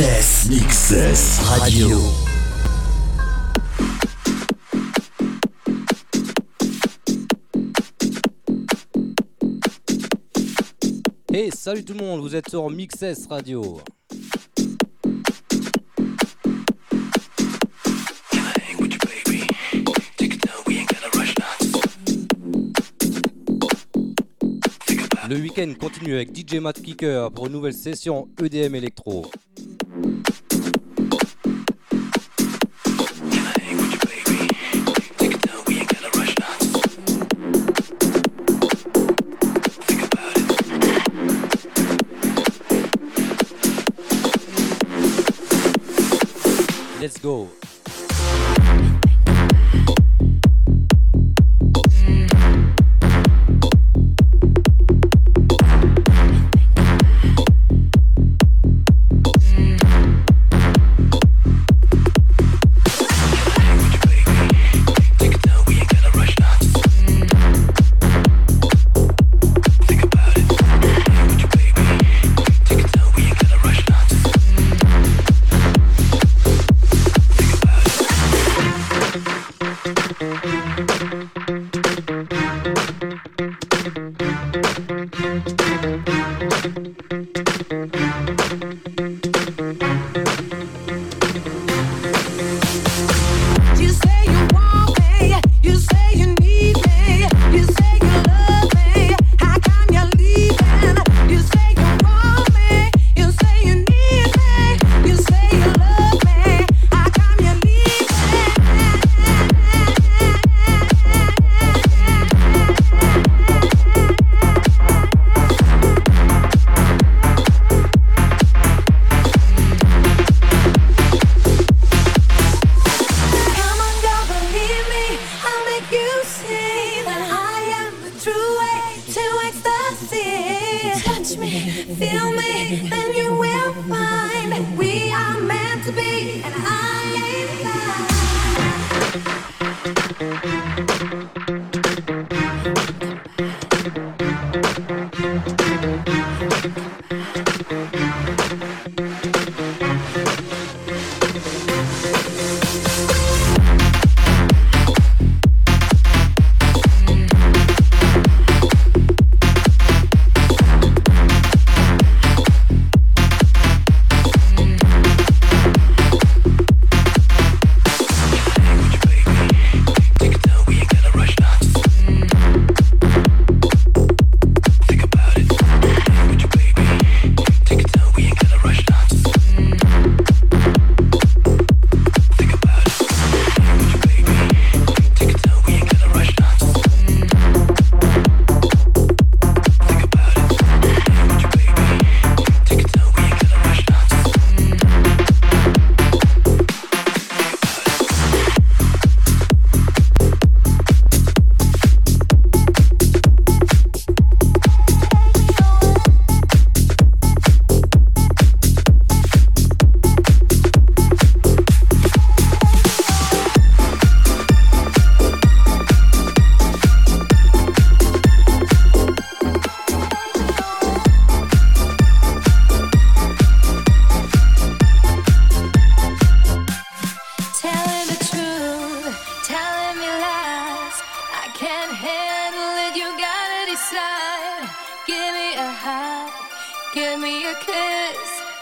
Mixes. Radio. Hey, salut tout le monde, vous êtes sur Mixes Radio. Le week-end continue avec DJ Matt Kicker pour une nouvelle session EDM Electro. go.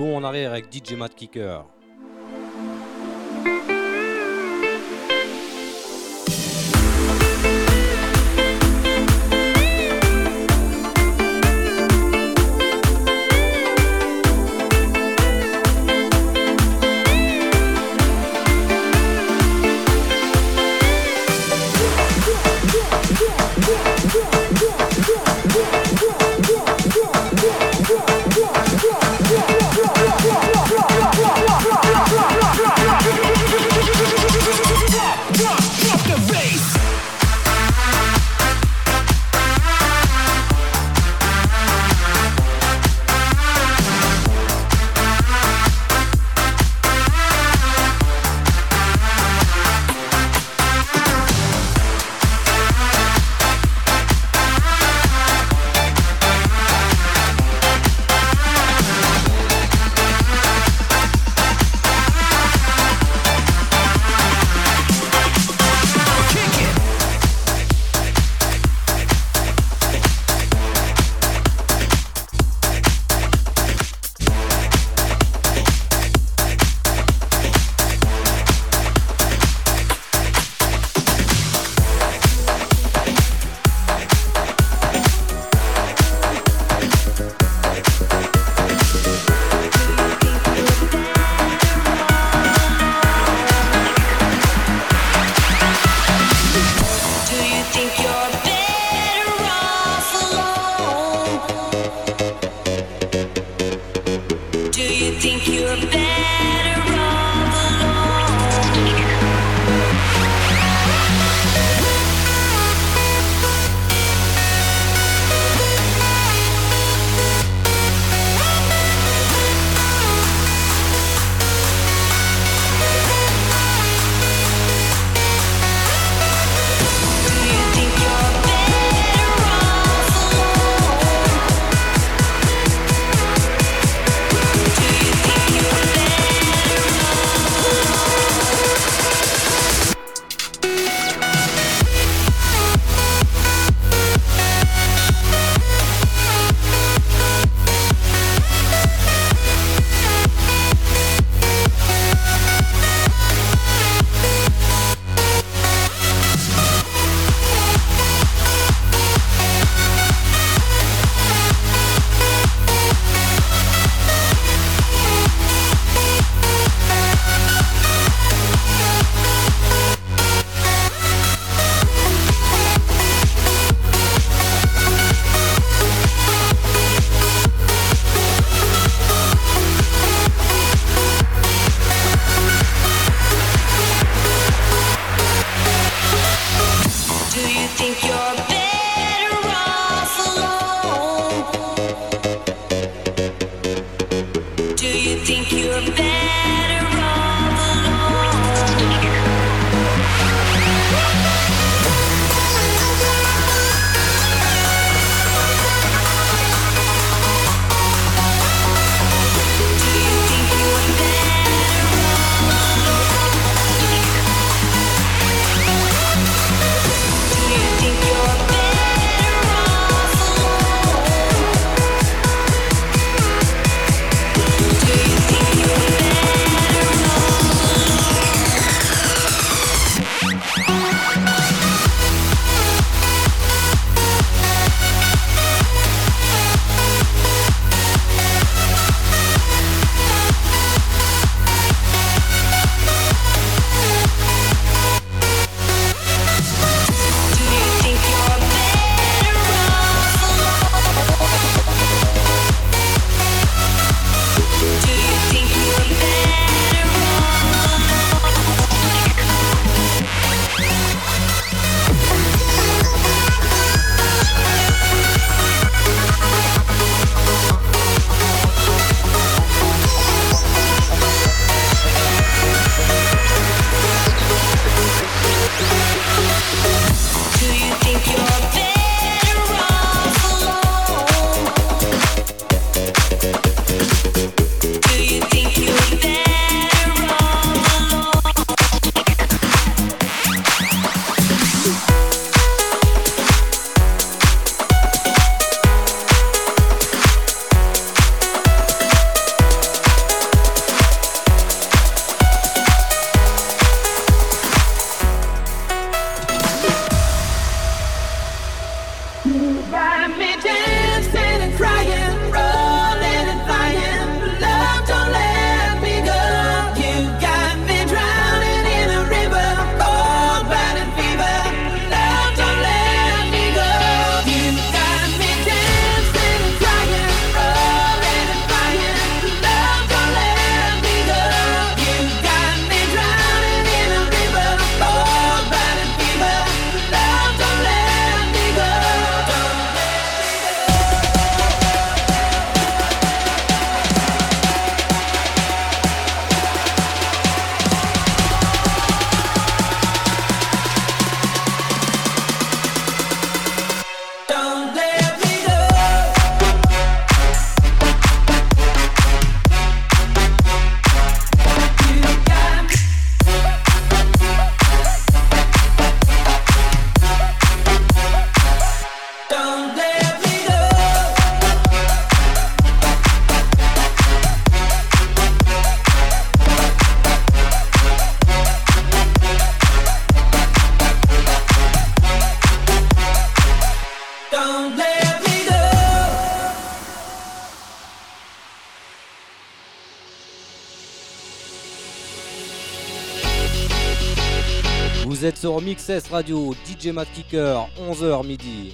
bond en arrière avec DJ Matt Kicker. Sur Mix S Radio, DJ Matt Kicker, 11h midi.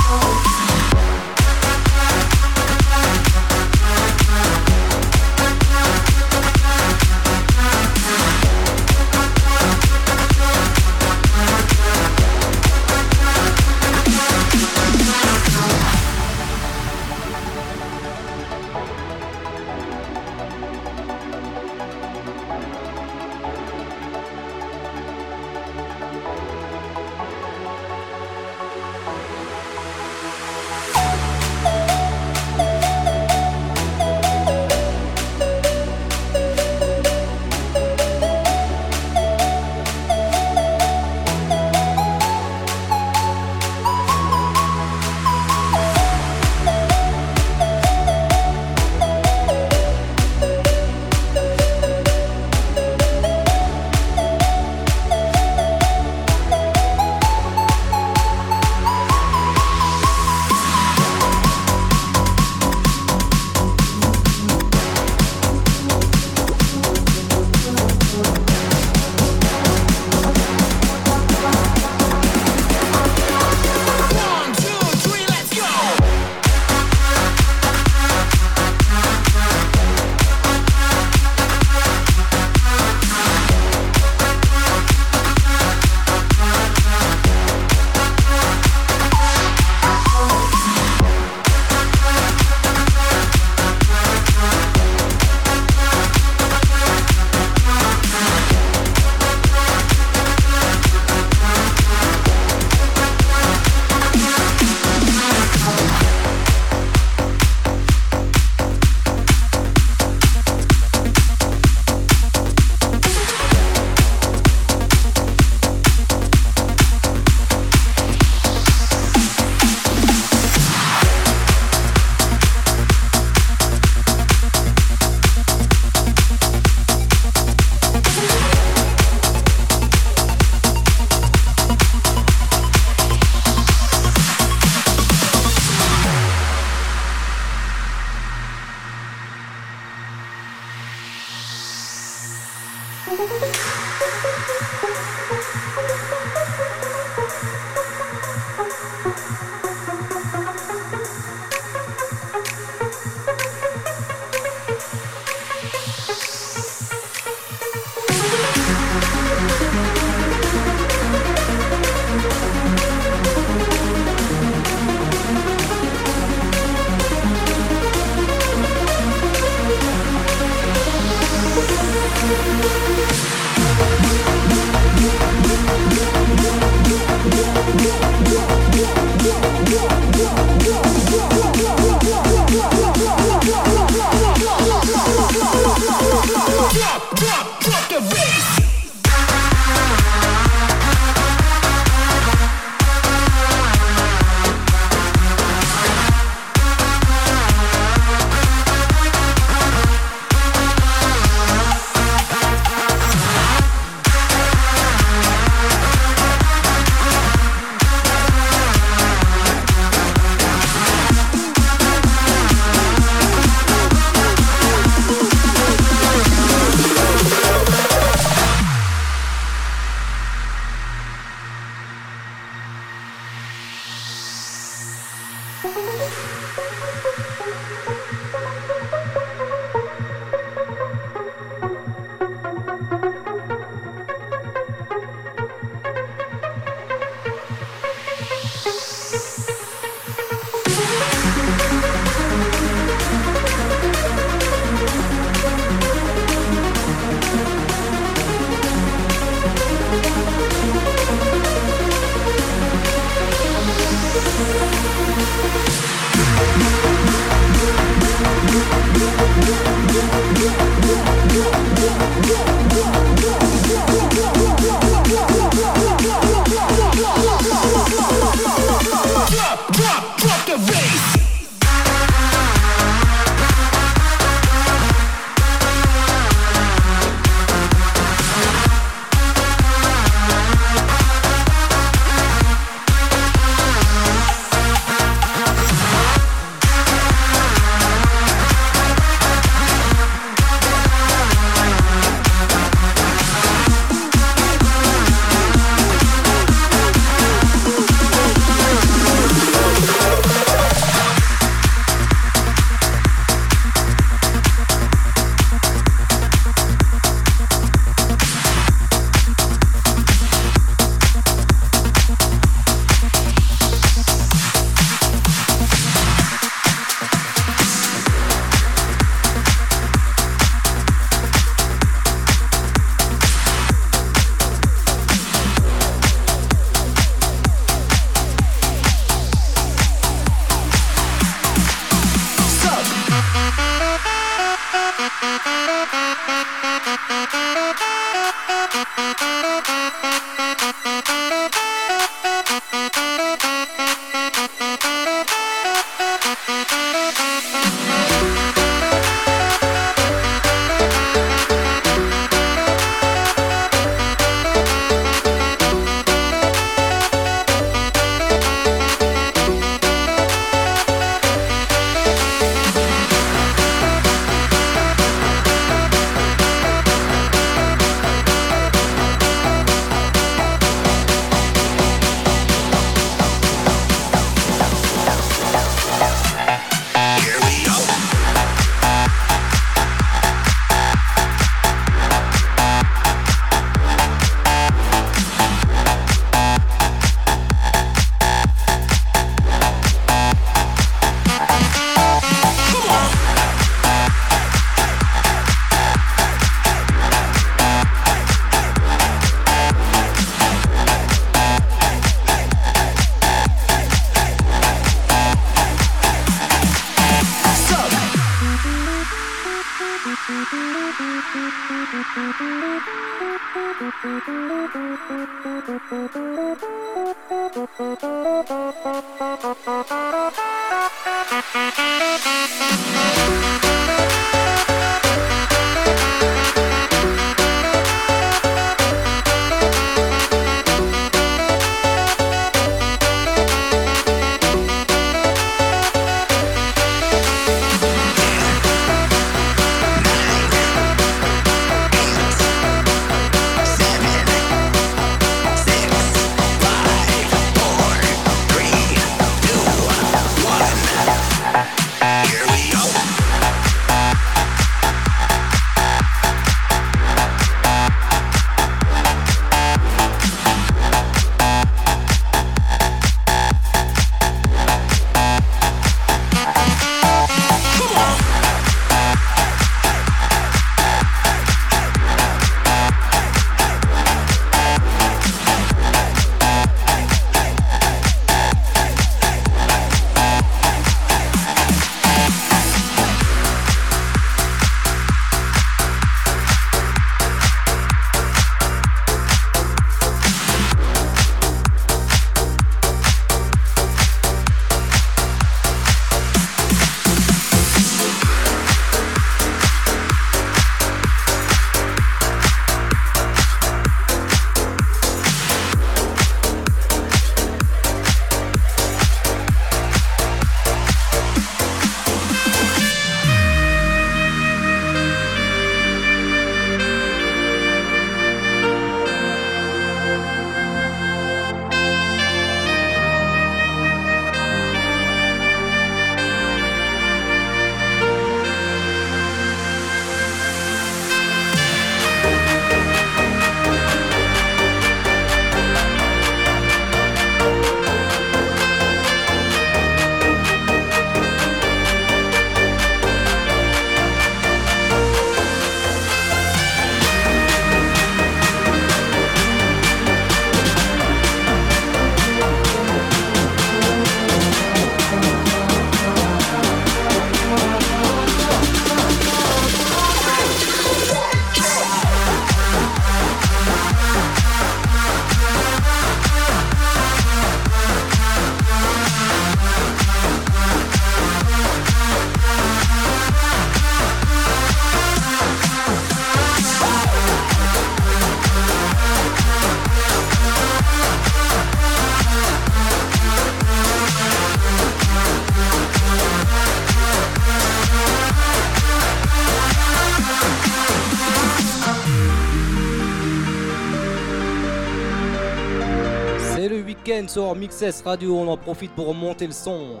Week-end sur Mixes Radio, on en profite pour monter le son.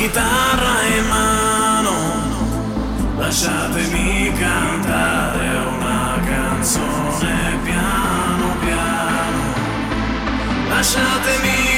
chitarra in mano, lasciatemi cantare una canzone piano piano, lasciatemi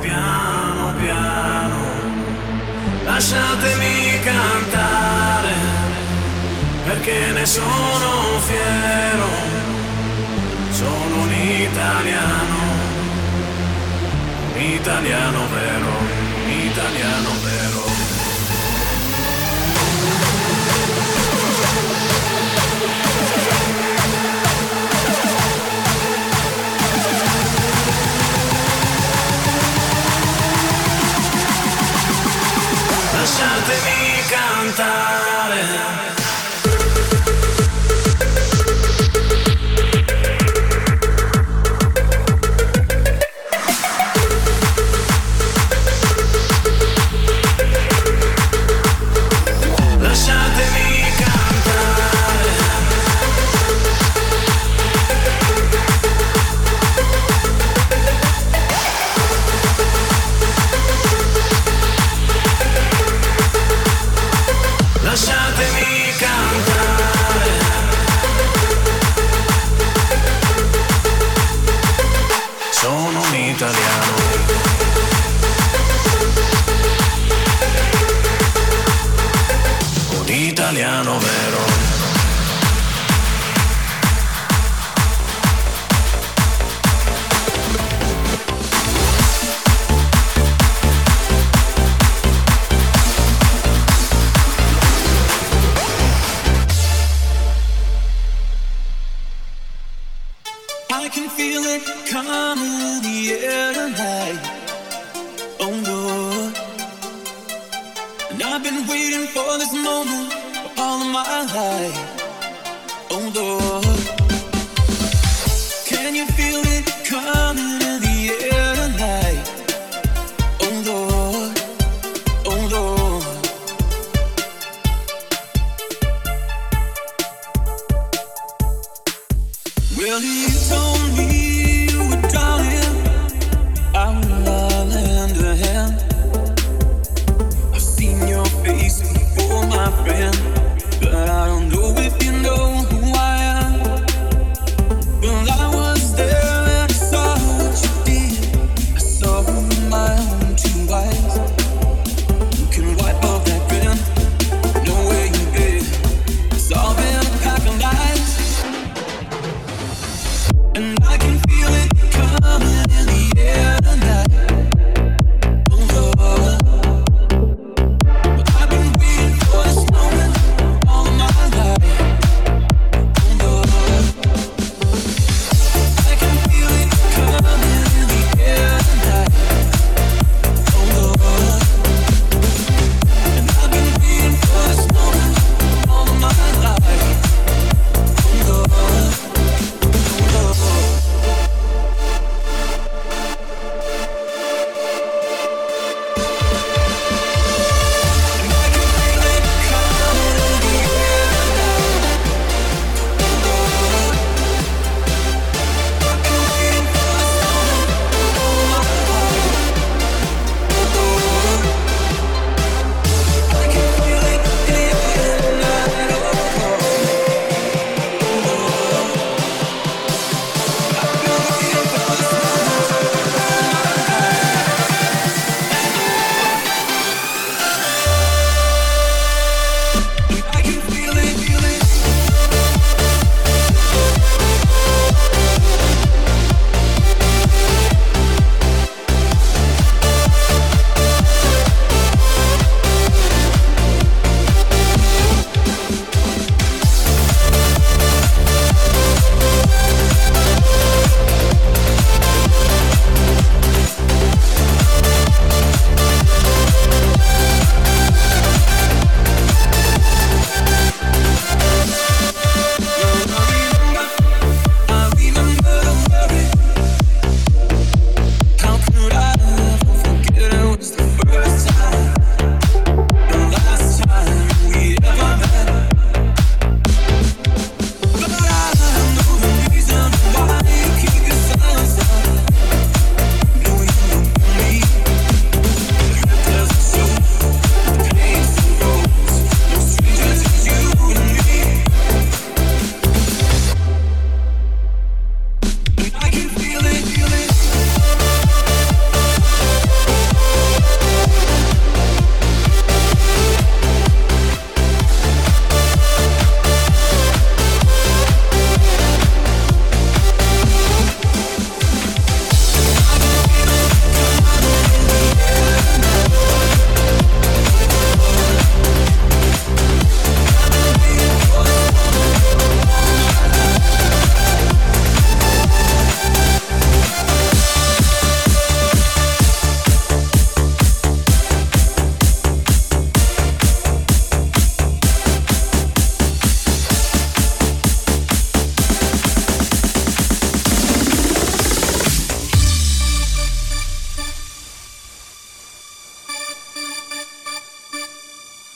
piano piano, lasciatemi cantare, perché ne sono fiero, sono un italiano, italiano vero, italiano vero. lasciatemi cantare.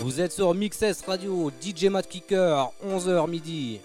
Vous êtes sur Mixes Radio, DJ Mad Kicker, 11h midi.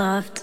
loved.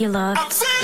you love.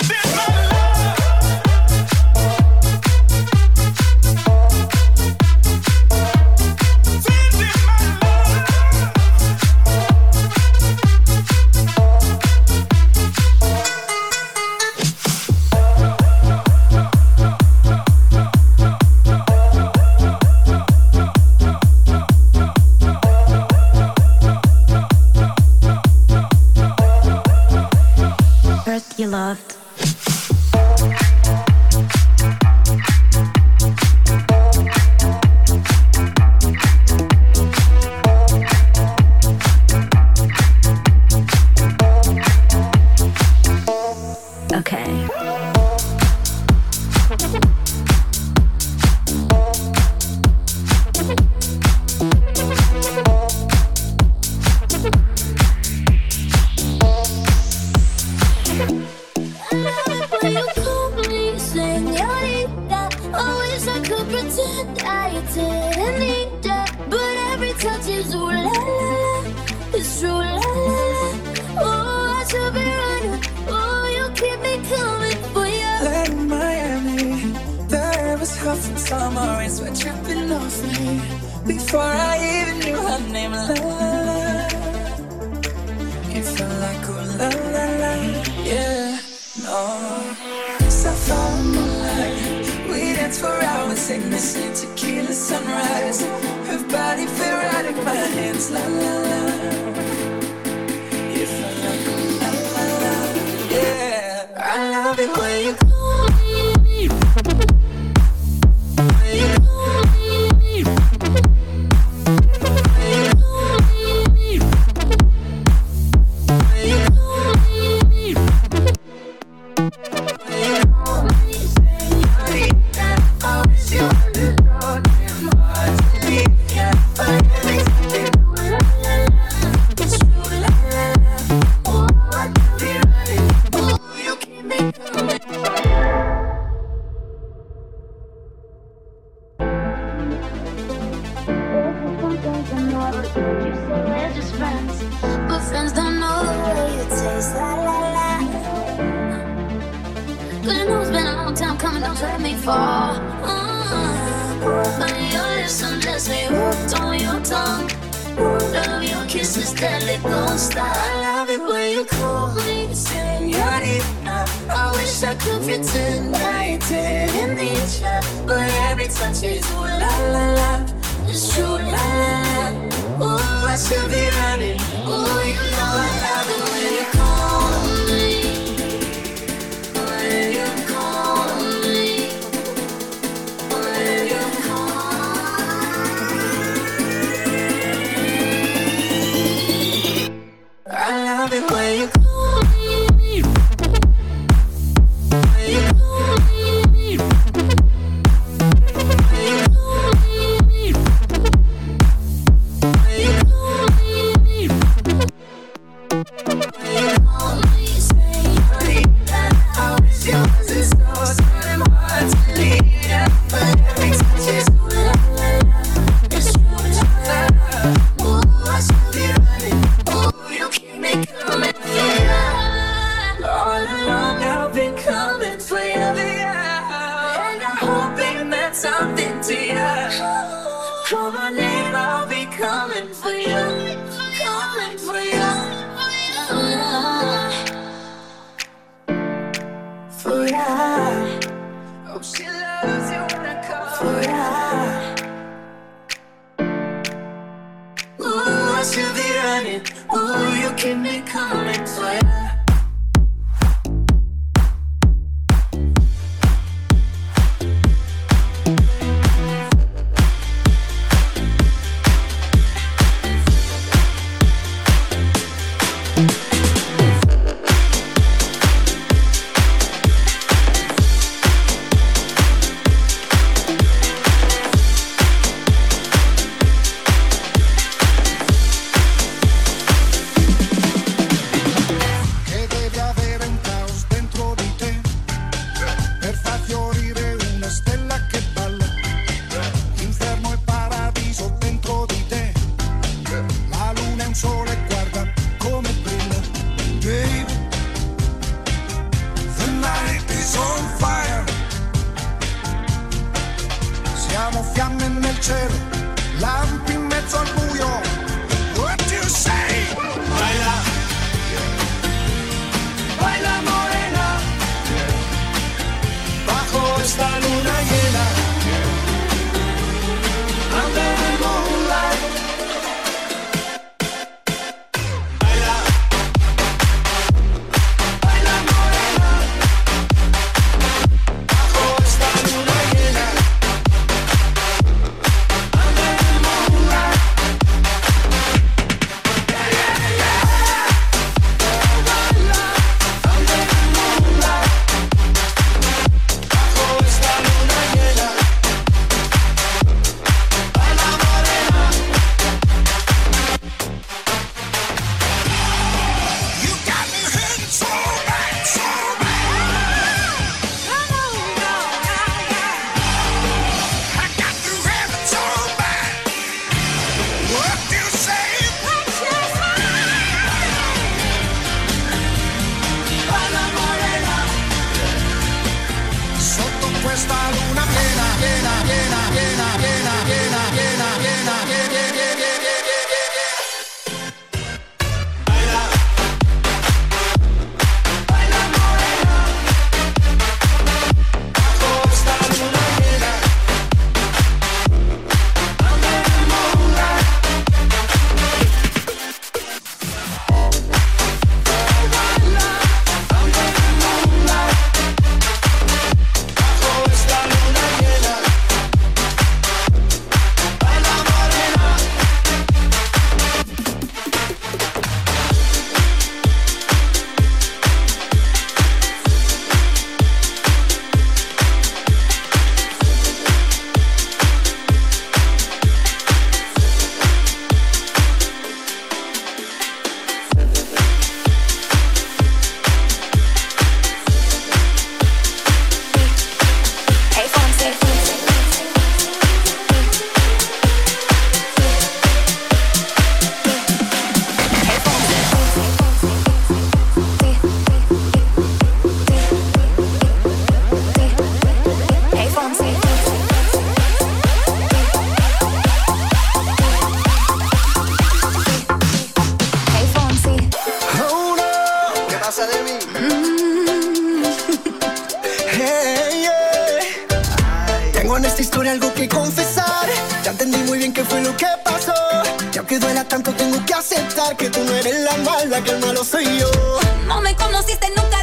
something to you. Call my name, I'll be coming for you. Coming for you. For you. Oh, she loves you when I call for you. Ooh, I should be running. Ooh, you keep me coming for you. que confesar. Ya entendí muy bien qué fue lo que pasó. Y aunque duela tanto, tengo que aceptar que tú no eres la mala, que el malo soy yo. No me conociste nunca.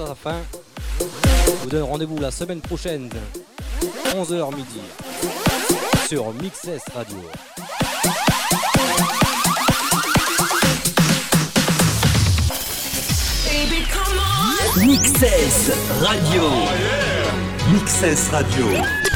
Touche à sa fin. Je vous donne rendez-vous la semaine prochaine, 11h midi, sur Mixes Radio. Mixes Radio. Mixes Radio.